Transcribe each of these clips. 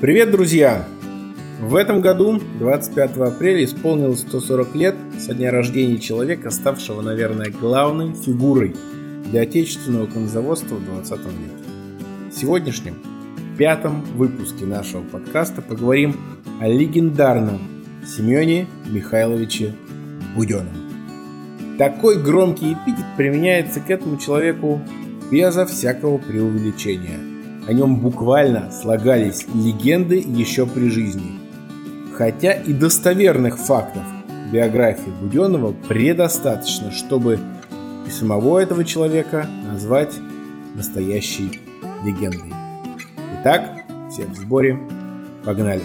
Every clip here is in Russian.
Привет, друзья! В этом году, 25 апреля, исполнилось 140 лет со дня рождения человека, ставшего, наверное, главной фигурой для отечественного коннозаводства в 20 веке. В сегодняшнем, пятом выпуске нашего подкаста поговорим о легендарном Семене Михайловиче Буденном. Такой громкий эпитет применяется к этому человеку безо всякого преувеличения. О нем буквально слагались легенды еще при жизни. Хотя и достоверных фактов биографии Буденного предостаточно, чтобы и самого этого человека назвать настоящей легендой. Итак, все в сборе, погнали.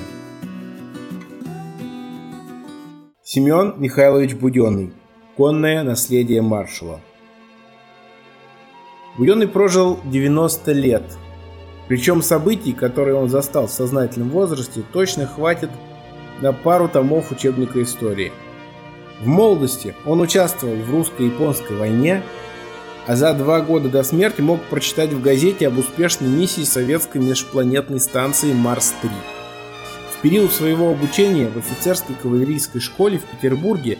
Семен Михайлович Буденный. Конное наследие маршала. Буденный прожил 90 лет. Причем событий, которые он застал в сознательном возрасте, точно хватит на пару томов учебника истории. В молодости он участвовал в русско-японской войне, а за два года до смерти мог прочитать в газете об успешной миссии советской межпланетной станции Марс-3. В период своего обучения в офицерской кавалерийской школе в Петербурге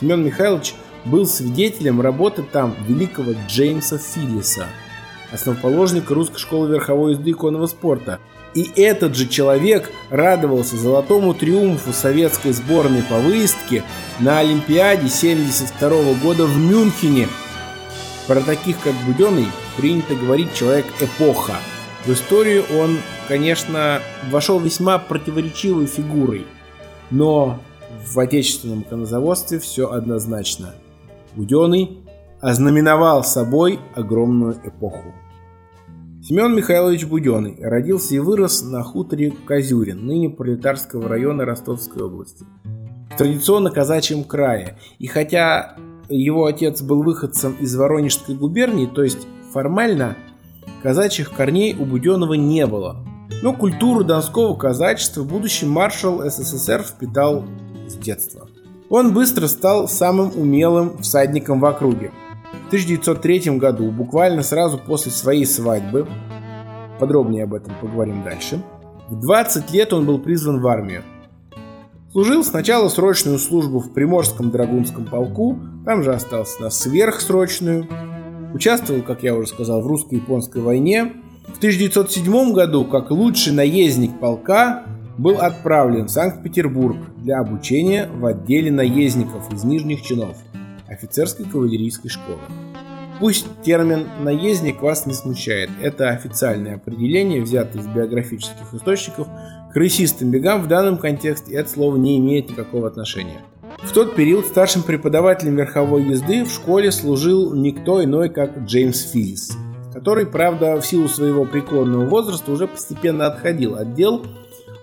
Семен Михайлович был свидетелем работы там великого Джеймса Филлиса, основоположника русской школы верховой езды и конного спорта. И этот же человек радовался золотому триумфу советской сборной по выездке на Олимпиаде 72 года в Мюнхене. Про таких, как Буденный, принято говорить человек-эпоха. В историю он, конечно, вошел весьма противоречивой фигурой, но в отечественном конозаводстве все однозначно. Буденный ознаменовал собой огромную эпоху. Семен Михайлович Буденный родился и вырос на хуторе Козюрин, ныне пролетарского района Ростовской области, в традиционно казачьем крае. И хотя его отец был выходцем из Воронежской губернии, то есть формально казачьих корней у Буденного не было. Но культуру донского казачества будущий маршал СССР впитал с детства. Он быстро стал самым умелым всадником в округе. В 1903 году, буквально сразу после своей свадьбы, подробнее об этом поговорим дальше, в 20 лет он был призван в армию. Служил сначала срочную службу в Приморском драгунском полку, там же остался на сверхсрочную. Участвовал, как я уже сказал, в русско-японской войне. В 1907 году, как лучший наездник полка, был отправлен в Санкт-Петербург для обучения в отделе наездников из нижних чинов офицерской кавалерийской школы. Пусть термин «наездник» вас не смущает. Это официальное определение, взятое из биографических источников. К рысистым бегам в данном контексте это слово не имеет никакого отношения. В тот период старшим преподавателем верховой езды в школе служил никто иной, как Джеймс Филлис, который, правда, в силу своего преклонного возраста уже постепенно отходил от дел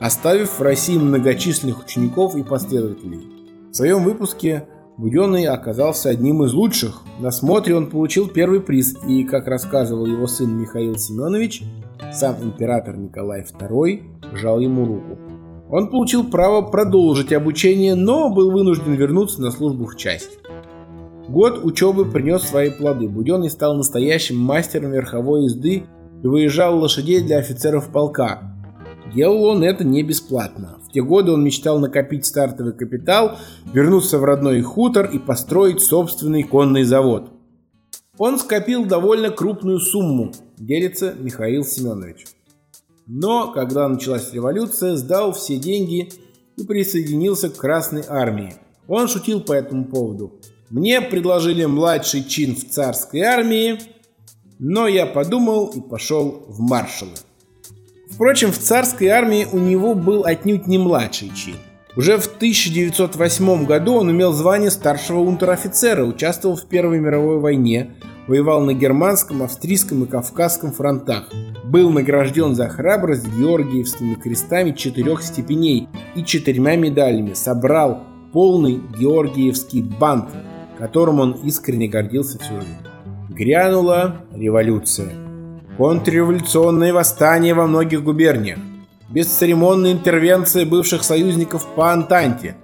оставив в России многочисленных учеников и последователей. В своем выпуске Буденный оказался одним из лучших. На смотре он получил первый приз, и, как рассказывал его сын Михаил Семенович, сам император Николай II жал ему руку. Он получил право продолжить обучение, но был вынужден вернуться на службу в часть. Год учебы принес свои плоды. Буденный стал настоящим мастером верховой езды и выезжал лошадей для офицеров полка, Делал он это не бесплатно. В те годы он мечтал накопить стартовый капитал, вернуться в родной хутор и построить собственный конный завод. Он скопил довольно крупную сумму, делится Михаил Семенович. Но, когда началась революция, сдал все деньги и присоединился к Красной армии. Он шутил по этому поводу. «Мне предложили младший чин в царской армии, но я подумал и пошел в маршалы». Впрочем, в царской армии у него был отнюдь не младший чин. Уже в 1908 году он имел звание старшего унтер-офицера, участвовал в Первой мировой войне, воевал на германском, австрийском и кавказском фронтах. Был награжден за храбрость Георгиевскими крестами четырех степеней и четырьмя медалями. Собрал полный Георгиевский бант, которым он искренне гордился всю жизнь. Грянула революция контрреволюционные восстания во многих губерниях, бесцеремонная интервенция бывших союзников по Антанте.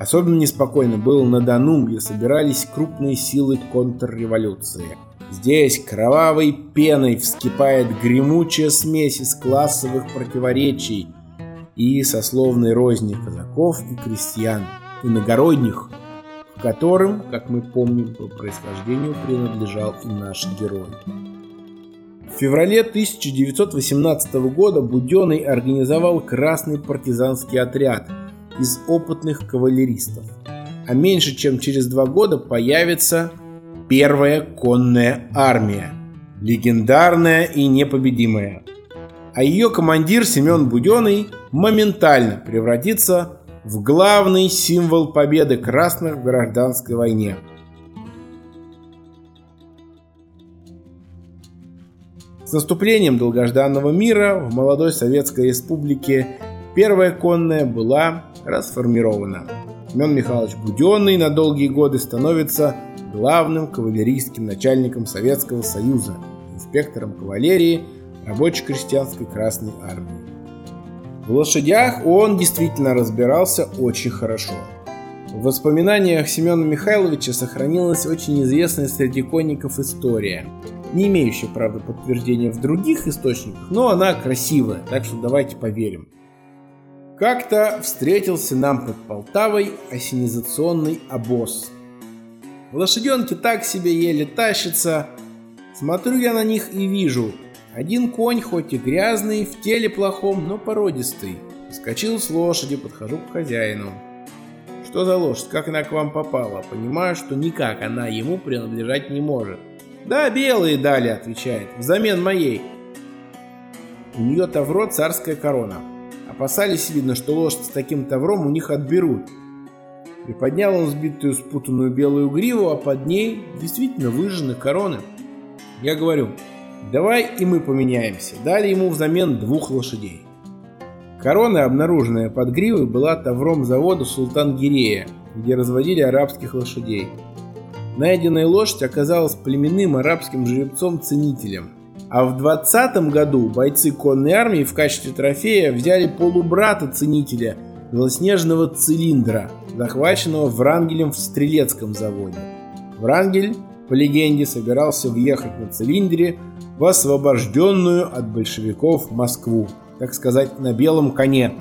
Особенно неспокойно было на Дону, где собирались крупные силы контрреволюции. Здесь кровавой пеной вскипает гремучая смесь из классовых противоречий, и сословной розни казаков и крестьян, иногородних, к которым, как мы помним, по происхождению принадлежал и наш герой. В феврале 1918 года Буденный организовал Красный партизанский отряд из опытных кавалеристов. А меньше чем через два года появится Первая конная армия, легендарная и непобедимая. А ее командир Семен Буденный моментально превратится в главный символ победы красных в гражданской войне – С наступлением долгожданного мира в молодой Советской Республике первая конная была расформирована. Семен Михайлович Буденный на долгие годы становится главным кавалерийским начальником Советского Союза, инспектором кавалерии рабоче-крестьянской Красной Армии. В лошадях он действительно разбирался очень хорошо. В воспоминаниях Семена Михайловича сохранилась очень известная среди конников история – не имеющая, правда, подтверждения в других источниках, но она красивая, так что давайте поверим. Как-то встретился нам под Полтавой осенизационный обоз. Лошаденки так себе еле тащатся. Смотрю я на них и вижу. Один конь, хоть и грязный, в теле плохом, но породистый. Скочил с лошади, подхожу к хозяину. Что за лошадь? Как она к вам попала? Понимаю, что никак она ему принадлежать не может. «Да, белые дали», — отвечает, — «взамен моей». У нее тавро царская корона. Опасались, видно, что лошадь с таким тавром у них отберут. Приподнял он сбитую спутанную белую гриву, а под ней действительно выжжены короны. Я говорю, давай и мы поменяемся. Дали ему взамен двух лошадей. Корона, обнаруженная под гривой, была тавром завода Султан Гирея, где разводили арабских лошадей. Найденная лошадь оказалась племенным арабским жеребцом-ценителем. А в 20 году бойцы конной армии в качестве трофея взяли полубрата ценителя белоснежного цилиндра, захваченного Врангелем в Стрелецком заводе. Врангель, по легенде, собирался въехать на цилиндре в освобожденную от большевиков Москву, так сказать, на белом коне.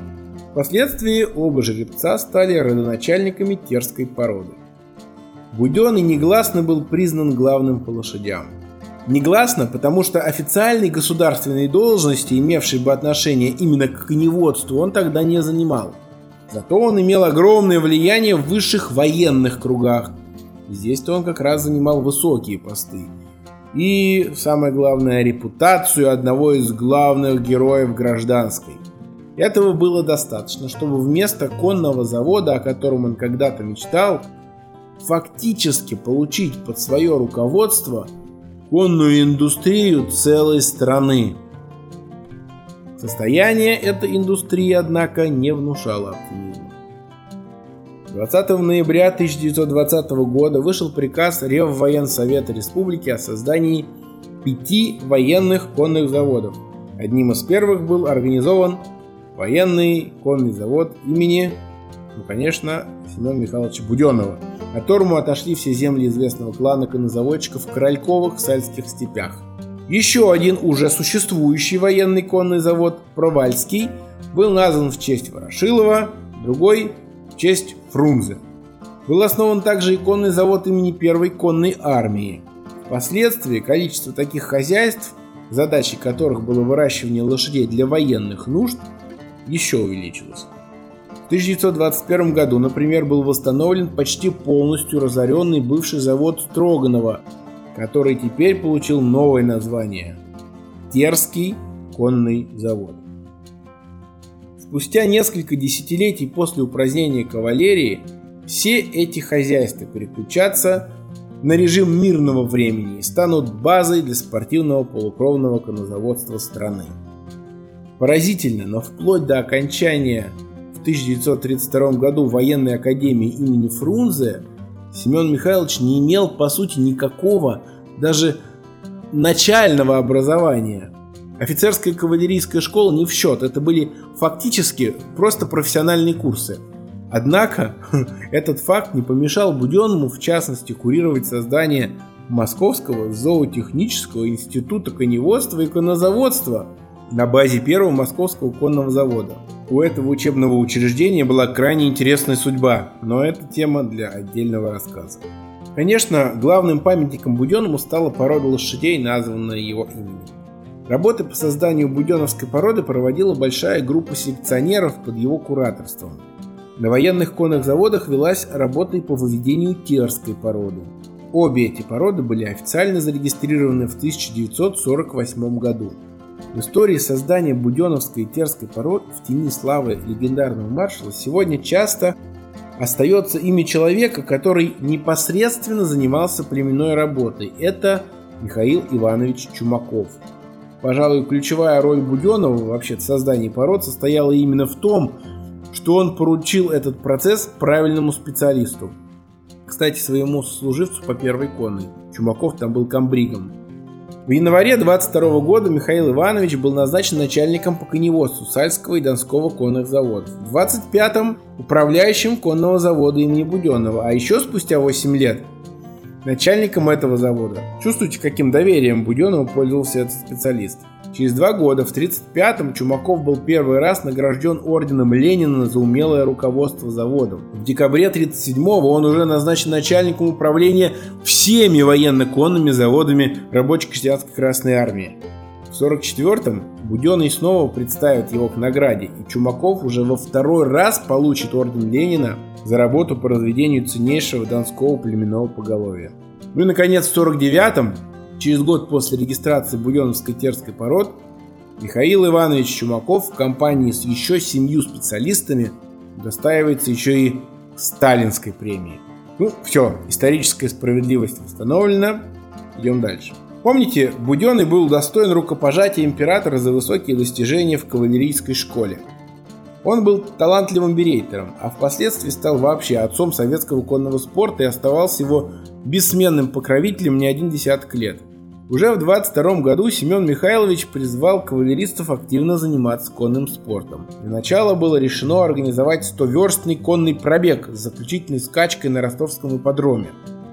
Впоследствии оба жеребца стали родоначальниками терской породы. Буденный негласно был признан главным по лошадям. Негласно, потому что официальной государственной должности, имевшей бы отношение именно к коневодству, он тогда не занимал. Зато он имел огромное влияние в высших военных кругах. Здесь-то он как раз занимал высокие посты. И, самое главное, репутацию одного из главных героев гражданской. Этого было достаточно, чтобы вместо конного завода, о котором он когда-то мечтал, фактически получить под свое руководство конную индустрию целой страны. Состояние этой индустрии, однако, не внушало оптимизма. 20 ноября 1920 года вышел приказ Реввоенсовета Республики о создании пяти военных конных заводов. Одним из первых был организован военный конный завод имени, ну, конечно, Семена Михайловича Буденного – которому отошли все земли известного клана коннозаводчиков в Корольковых Сальских степях. Еще один уже существующий военный конный завод Провальский был назван в честь Ворошилова, другой в честь Фрунзе. Был основан также и конный завод имени Первой конной армии. Впоследствии количество таких хозяйств, задачей которых было выращивание лошадей для военных нужд, еще увеличилось. 1921 году, например, был восстановлен почти полностью разоренный бывший завод Строганова, который теперь получил новое название – Терский конный завод. Спустя несколько десятилетий после упразднения кавалерии все эти хозяйства переключатся на режим мирного времени и станут базой для спортивного полукровного коннозаводства страны. Поразительно, но вплоть до окончания в 1932 году в военной академии имени Фрунзе Семен Михайлович не имел, по сути, никакого даже начального образования. Офицерская кавалерийская школа не в счет, это были фактически просто профессиональные курсы. Однако этот факт не помешал Буденному, в частности, курировать создание Московского зоотехнического института коневодства и конозаводства – на базе первого московского конного завода. У этого учебного учреждения была крайне интересная судьба, но это тема для отдельного рассказа. Конечно, главным памятником Буденному стала порода лошадей, названная его именем. Работы по созданию буденовской породы проводила большая группа селекционеров под его кураторством. На военных конных заводах велась работа и по выведению терской породы. Обе эти породы были официально зарегистрированы в 1948 году. В истории создания буденовской и терской пород в тени славы легендарного маршала сегодня часто остается имя человека, который непосредственно занимался племенной работой. Это Михаил Иванович Чумаков. Пожалуй, ключевая роль Буденова вообще в создании пород состояла именно в том, что он поручил этот процесс правильному специалисту. Кстати, своему служивцу по первой конной. Чумаков там был комбригом. В январе 22 года Михаил Иванович был назначен начальником по коневодству Сальского и Донского конных заводов. В 25-м управляющим конного завода имени Буденного, а еще спустя 8 лет начальником этого завода. Чувствуете, каким доверием Буденного пользовался этот специалист. Через два года, в 1935-м, Чумаков был первый раз награжден орденом Ленина за умелое руководство заводом. В декабре 1937-го он уже назначен начальником управления всеми военно-конными заводами рабочей крестьянской Красной Армии. В 1944-м Буденный снова представит его к награде, и Чумаков уже во второй раз получит орден Ленина за работу по разведению ценнейшего донского племенного поголовья. Ну и, наконец, в 1949-м Через год после регистрации буденовской терской пород Михаил Иванович Чумаков в компании с еще семью специалистами достаивается еще и сталинской премии. Ну, все, историческая справедливость восстановлена. Идем дальше. Помните, Буденный был достоин рукопожатия императора за высокие достижения в кавалерийской школе. Он был талантливым берейтером, а впоследствии стал вообще отцом советского конного спорта и оставался его бессменным покровителем не один десяток лет – уже в 22 году Семен Михайлович призвал кавалеристов активно заниматься конным спортом. Для начала было решено организовать 100-верстный конный пробег с заключительной скачкой на ростовском ипподроме.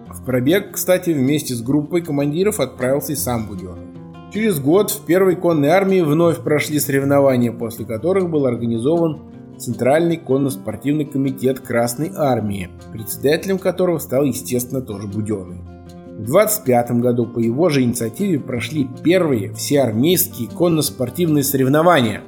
В пробег, кстати, вместе с группой командиров отправился и сам Буденный. Через год в первой конной армии вновь прошли соревнования, после которых был организован Центральный конно-спортивный комитет Красной Армии, председателем которого стал, естественно, тоже Буденный. В 25 году по его же инициативе прошли первые всеармейские конно-спортивные соревнования,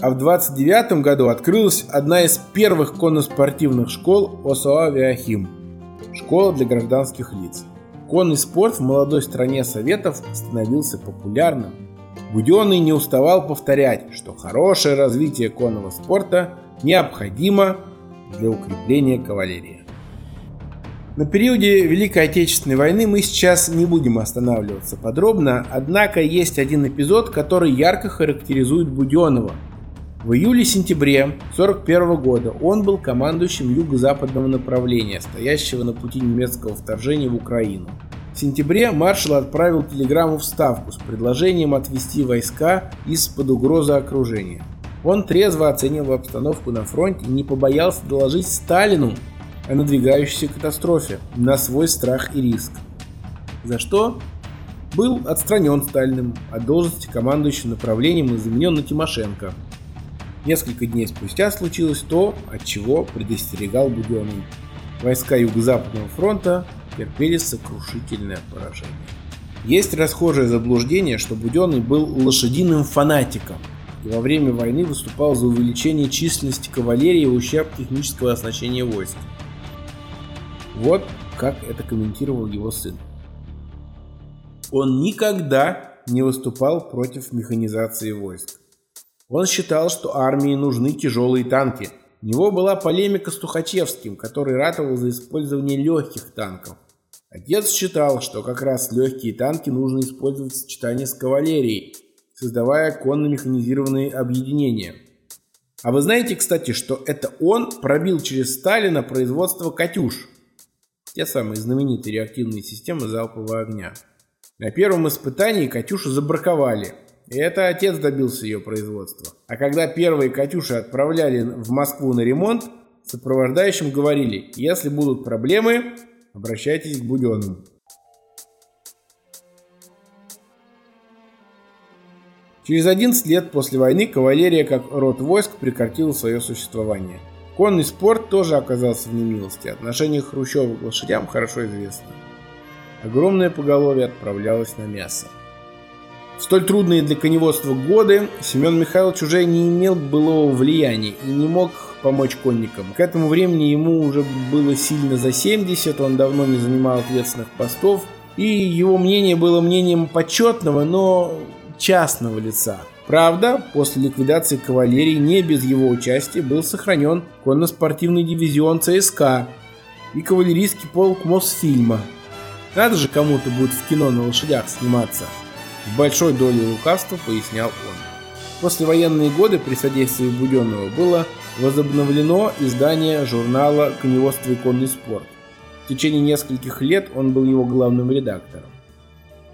а в 29 году открылась одна из первых конно-спортивных школ ОСО «Авиахим» – школа для гражданских лиц. Конный спорт в молодой стране Советов становился популярным. Буденный не уставал повторять, что хорошее развитие конного спорта необходимо для укрепления кавалерии. На периоде Великой Отечественной войны мы сейчас не будем останавливаться подробно, однако есть один эпизод, который ярко характеризует Буденова. В июле-сентябре 1941 года он был командующим юго-западного направления, стоящего на пути немецкого вторжения в Украину. В сентябре маршал отправил телеграмму в Ставку с предложением отвести войска из-под угрозы окружения. Он трезво оценил обстановку на фронте и не побоялся доложить Сталину о надвигающейся катастрофе на свой страх и риск. За что был отстранен Сталиным от должности командующего направлением и заменен на Тимошенко. Несколько дней спустя случилось то, от чего предостерегал Буденный. Войска Юго-Западного фронта терпели сокрушительное поражение. Есть расхожее заблуждение, что Буденный был лошадиным фанатиком и во время войны выступал за увеличение численности кавалерии в ущерб технического оснащения войск. Вот как это комментировал его сын. Он никогда не выступал против механизации войск. Он считал, что армии нужны тяжелые танки. У него была полемика с Тухачевским, который ратовал за использование легких танков. Отец считал, что как раз легкие танки нужно использовать в сочетании с кавалерией, создавая конно-механизированные объединения. А вы знаете, кстати, что это он пробил через Сталина производство «Катюш», те самые знаменитые реактивные системы залпового огня. На первом испытании «Катюшу» забраковали, и это отец добился ее производства. А когда первые «Катюши» отправляли в Москву на ремонт, сопровождающим говорили, если будут проблемы, обращайтесь к Буденному. Через 11 лет после войны кавалерия как род войск прекратила свое существование. Конный спорт тоже оказался в немилости. Отношение Хрущева к лошадям хорошо известно. Огромное поголовье отправлялось на мясо. В столь трудные для коневодства годы Семен Михайлович уже не имел былого влияния и не мог помочь конникам. К этому времени ему уже было сильно за 70, он давно не занимал ответственных постов, и его мнение было мнением почетного, но частного лица. Правда, после ликвидации кавалерии не без его участия был сохранен конно-спортивный дивизион ЦСКА и кавалерийский полк Мосфильма. Надо же кому-то будет в кино на лошадях сниматься. С большой долей лукавства пояснял он. После военные годы при содействии Буденного было возобновлено издание журнала «Коневодство и конный спорт». В течение нескольких лет он был его главным редактором.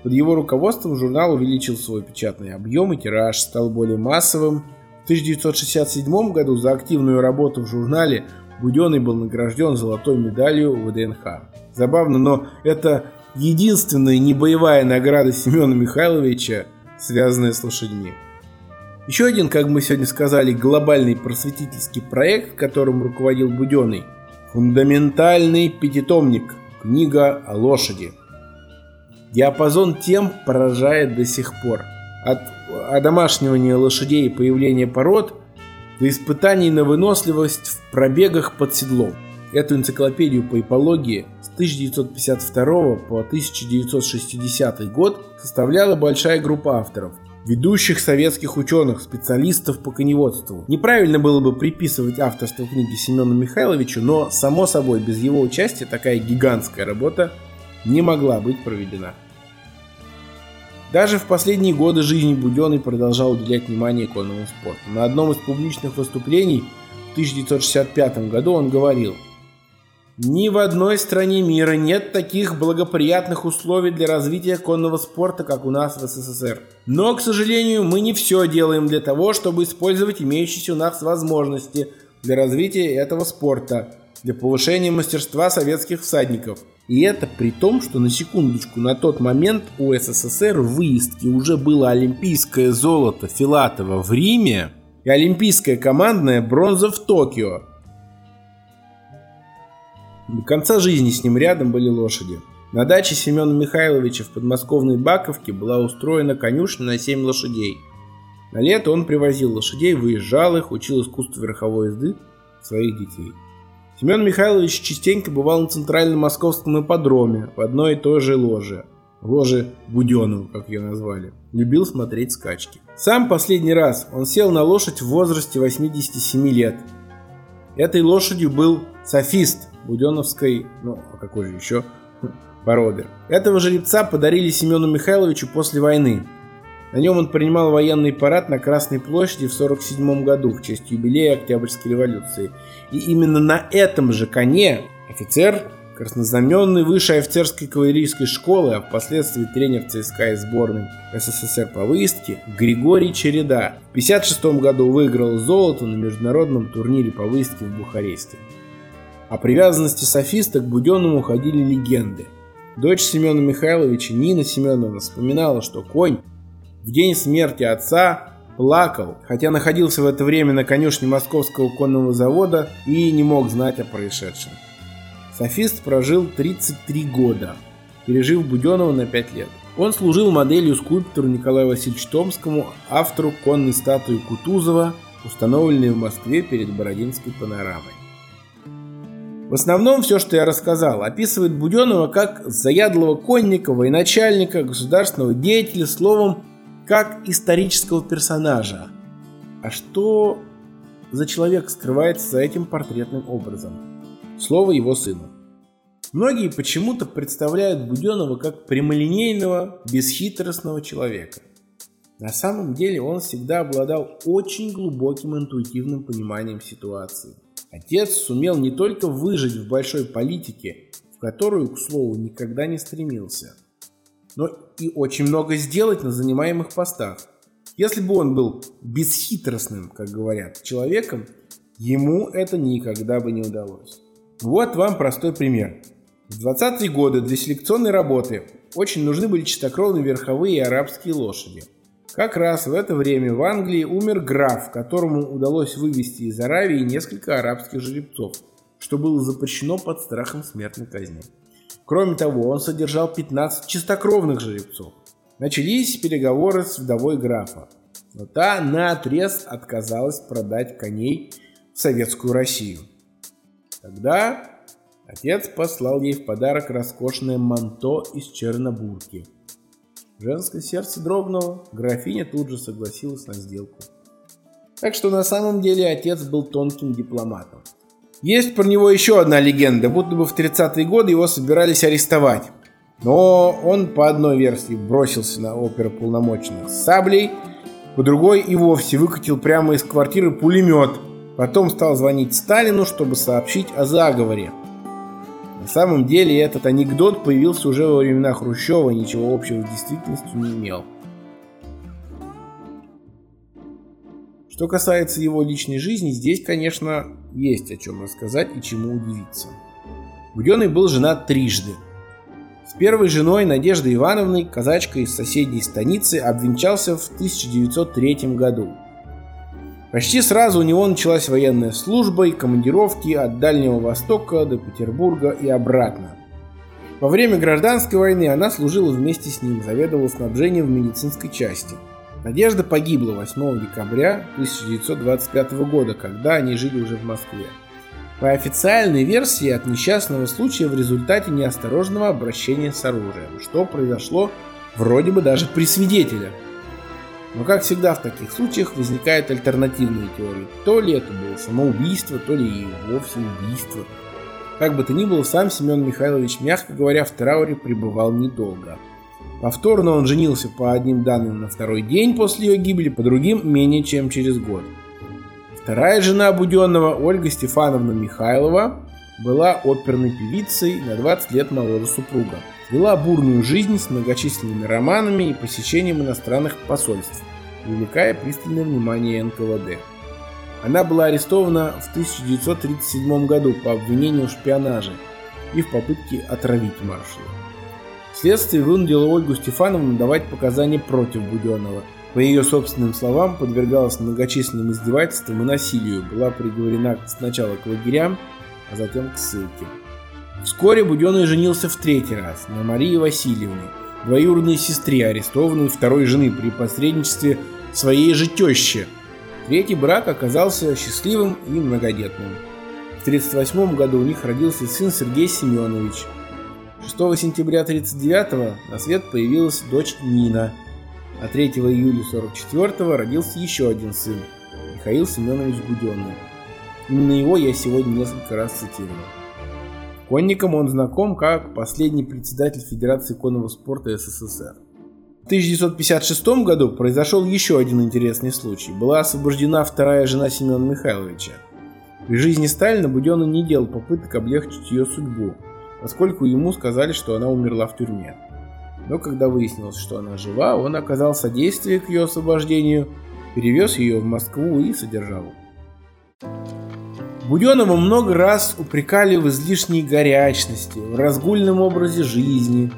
Под его руководством журнал увеличил свой печатный объем и тираж, стал более массовым. В 1967 году за активную работу в журнале Буденный был награжден золотой медалью ВДНХ. Забавно, но это единственная небоевая награда Семена Михайловича, связанная с лошадьми. Еще один, как мы сегодня сказали, глобальный просветительский проект, которым руководил Буденный – фундаментальный пятитомник «Книга о лошади». Диапазон тем поражает до сих пор. От одомашнивания лошадей и появления пород до испытаний на выносливость в пробегах под седлом. Эту энциклопедию по ипологии с 1952 по 1960 год составляла большая группа авторов, ведущих советских ученых, специалистов по коневодству. Неправильно было бы приписывать авторство книги Семену Михайловичу, но, само собой, без его участия такая гигантская работа не могла быть проведена. Даже в последние годы жизни Буденный продолжал уделять внимание конному спорту. На одном из публичных выступлений в 1965 году он говорил – ни в одной стране мира нет таких благоприятных условий для развития конного спорта, как у нас в СССР. Но, к сожалению, мы не все делаем для того, чтобы использовать имеющиеся у нас возможности для развития этого спорта, для повышения мастерства советских всадников. И это при том, что на секундочку, на тот момент у СССР в выездке уже было олимпийское золото Филатова в Риме и олимпийская командная бронза в Токио. До конца жизни с ним рядом были лошади. На даче Семена Михайловича в подмосковной Баковке была устроена конюшня на 7 лошадей. На лето он привозил лошадей, выезжал их, учил искусству верховой езды своих детей. Семен Михайлович частенько бывал на центральном московском ипподроме в одной и той же ложе. Ложе Буденова, как ее назвали. Любил смотреть скачки. Сам последний раз он сел на лошадь в возрасте 87 лет. Этой лошадью был софист, буденовской, ну, а какой же еще, породы. Этого жеребца подарили Семену Михайловичу после войны. На нем он принимал военный парад на Красной площади в 1947 году в честь юбилея Октябрьской революции. И именно на этом же коне офицер, краснознаменный высшей офицерской кавалерийской школы, а впоследствии тренер ЦСКА и сборной СССР по выездке Григорий Череда в 1956 году выиграл золото на международном турнире по выездке в Бухаресте. О привязанности софиста к Буденному ходили легенды. Дочь Семена Михайловича, Нина Семеновна, вспоминала, что конь в день смерти отца плакал, хотя находился в это время на конюшне Московского конного завода и не мог знать о происшедшем. Софист прожил 33 года, пережив Буденного на 5 лет. Он служил моделью скульптору Николаю Васильевичу Томскому, автору конной статуи Кутузова, установленной в Москве перед Бородинской панорамой. В основном все, что я рассказал, описывает Буденного как заядлого конника, военачальника, государственного деятеля, словом, как исторического персонажа. А что за человек скрывается за этим портретным образом? Слово его сыну. Многие почему-то представляют Буденного как прямолинейного, бесхитростного человека. На самом деле он всегда обладал очень глубоким интуитивным пониманием ситуации – Отец сумел не только выжить в большой политике, в которую, к слову, никогда не стремился, но и очень много сделать на занимаемых постах. Если бы он был бесхитростным, как говорят, человеком, ему это никогда бы не удалось. Вот вам простой пример. В 20-е годы для селекционной работы очень нужны были чистокровные верховые арабские лошади. Как раз в это время в Англии умер граф, которому удалось вывести из Аравии несколько арабских жеребцов, что было запрещено под страхом смертной казни. Кроме того, он содержал 15 чистокровных жеребцов. Начались переговоры с вдовой графа, но та наотрез отказалась продать коней в советскую Россию. Тогда отец послал ей в подарок роскошное манто из чернобурки. Женское сердце дрогнуло, графиня тут же согласилась на сделку. Так что на самом деле отец был тонким дипломатом. Есть про него еще одна легенда, будто бы в 30-е годы его собирались арестовать. Но он по одной версии бросился на оперуполномоченных с саблей, по другой и вовсе выкатил прямо из квартиры пулемет. Потом стал звонить Сталину, чтобы сообщить о заговоре. На самом деле этот анекдот появился уже во времена Хрущева и ничего общего с действительностью не имел. Что касается его личной жизни, здесь, конечно, есть о чем рассказать и чему удивиться. Буденный был женат трижды. С первой женой Надеждой Ивановной, казачкой из соседней станицы, обвенчался в 1903 году. Почти сразу у него началась военная служба и командировки от Дальнего Востока до Петербурга и обратно. Во время гражданской войны она служила вместе с ним, заведовала снабжением в медицинской части – Надежда погибла 8 декабря 1925 года, когда они жили уже в Москве. По официальной версии от несчастного случая в результате неосторожного обращения с оружием, что произошло вроде бы даже при свидетеле. Но как всегда в таких случаях возникают альтернативные теории. То ли это было самоубийство, то ли и вовсе убийство. Как бы то ни было, сам Семен Михайлович, мягко говоря, в трауре пребывал недолго – Повторно он женился по одним данным на второй день после ее гибели, по другим менее чем через год. Вторая жена Буденного, Ольга Стефановна Михайлова, была оперной певицей на 20 лет моложе супруга. Вела бурную жизнь с многочисленными романами и посещением иностранных посольств, привлекая пристальное внимание НКВД. Она была арестована в 1937 году по обвинению в шпионаже и в попытке отравить маршала. Следствие вынудило Ольгу Стефановну давать показания против Буденного. По ее собственным словам, подвергалась многочисленным издевательствам и насилию, была приговорена сначала к лагерям, а затем к ссылке. Вскоре Буденный женился в третий раз на Марии Васильевне, двоюродной сестре, арестованной второй жены при посредничестве своей же тещи. Третий брак оказался счастливым и многодетным. В 1938 году у них родился сын Сергей Семенович – 6 сентября 1939 на свет появилась дочь Нина, а 3 июля 1944 родился еще один сын, Михаил Семенович Гуденный. Именно его я сегодня несколько раз цитировал. Конником он знаком как последний председатель Федерации конного спорта СССР. В 1956 году произошел еще один интересный случай. Была освобождена вторая жена Семена Михайловича. При жизни Сталина Буденный не делал попыток облегчить ее судьбу, поскольку ему сказали, что она умерла в тюрьме. Но когда выяснилось, что она жива, он оказал содействие к ее освобождению, перевез ее в Москву и содержал. Буденного много раз упрекали в излишней горячности, в разгульном образе жизни,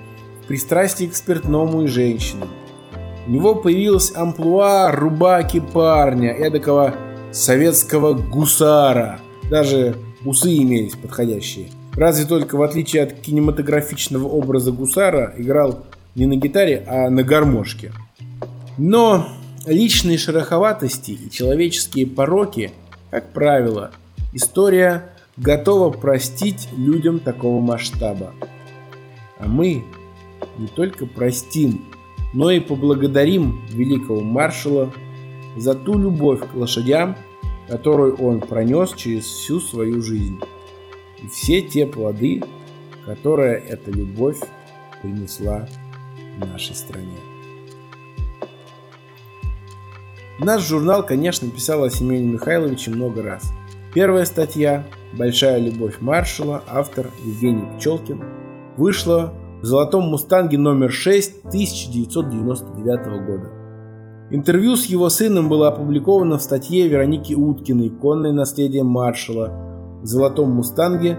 в пристрастии к спиртному и женщинам. У него появилась амплуа рубаки парня, эдакого советского гусара. Даже усы имелись подходящие – Разве только в отличие от кинематографичного образа гусара играл не на гитаре, а на гармошке. Но личные шероховатости и человеческие пороки, как правило, история готова простить людям такого масштаба. А мы не только простим, но и поблагодарим великого маршала за ту любовь к лошадям, которую он пронес через всю свою жизнь и все те плоды, которые эта любовь принесла нашей стране. Наш журнал, конечно, писал о Семене Михайловиче много раз. Первая статья «Большая любовь маршала», автор Евгений Пчелкин, вышла в «Золотом мустанге» номер 6 1999 года. Интервью с его сыном было опубликовано в статье Вероники Уткиной «Конное наследие маршала», «Золотом Мустанге»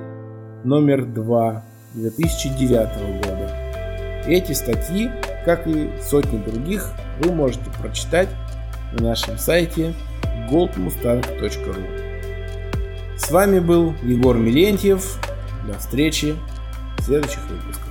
номер 2 2009 года. Эти статьи как и сотни других, вы можете прочитать на нашем сайте goldmustang.ru. С вами был Егор Милентьев. До встречи в следующих выпусках.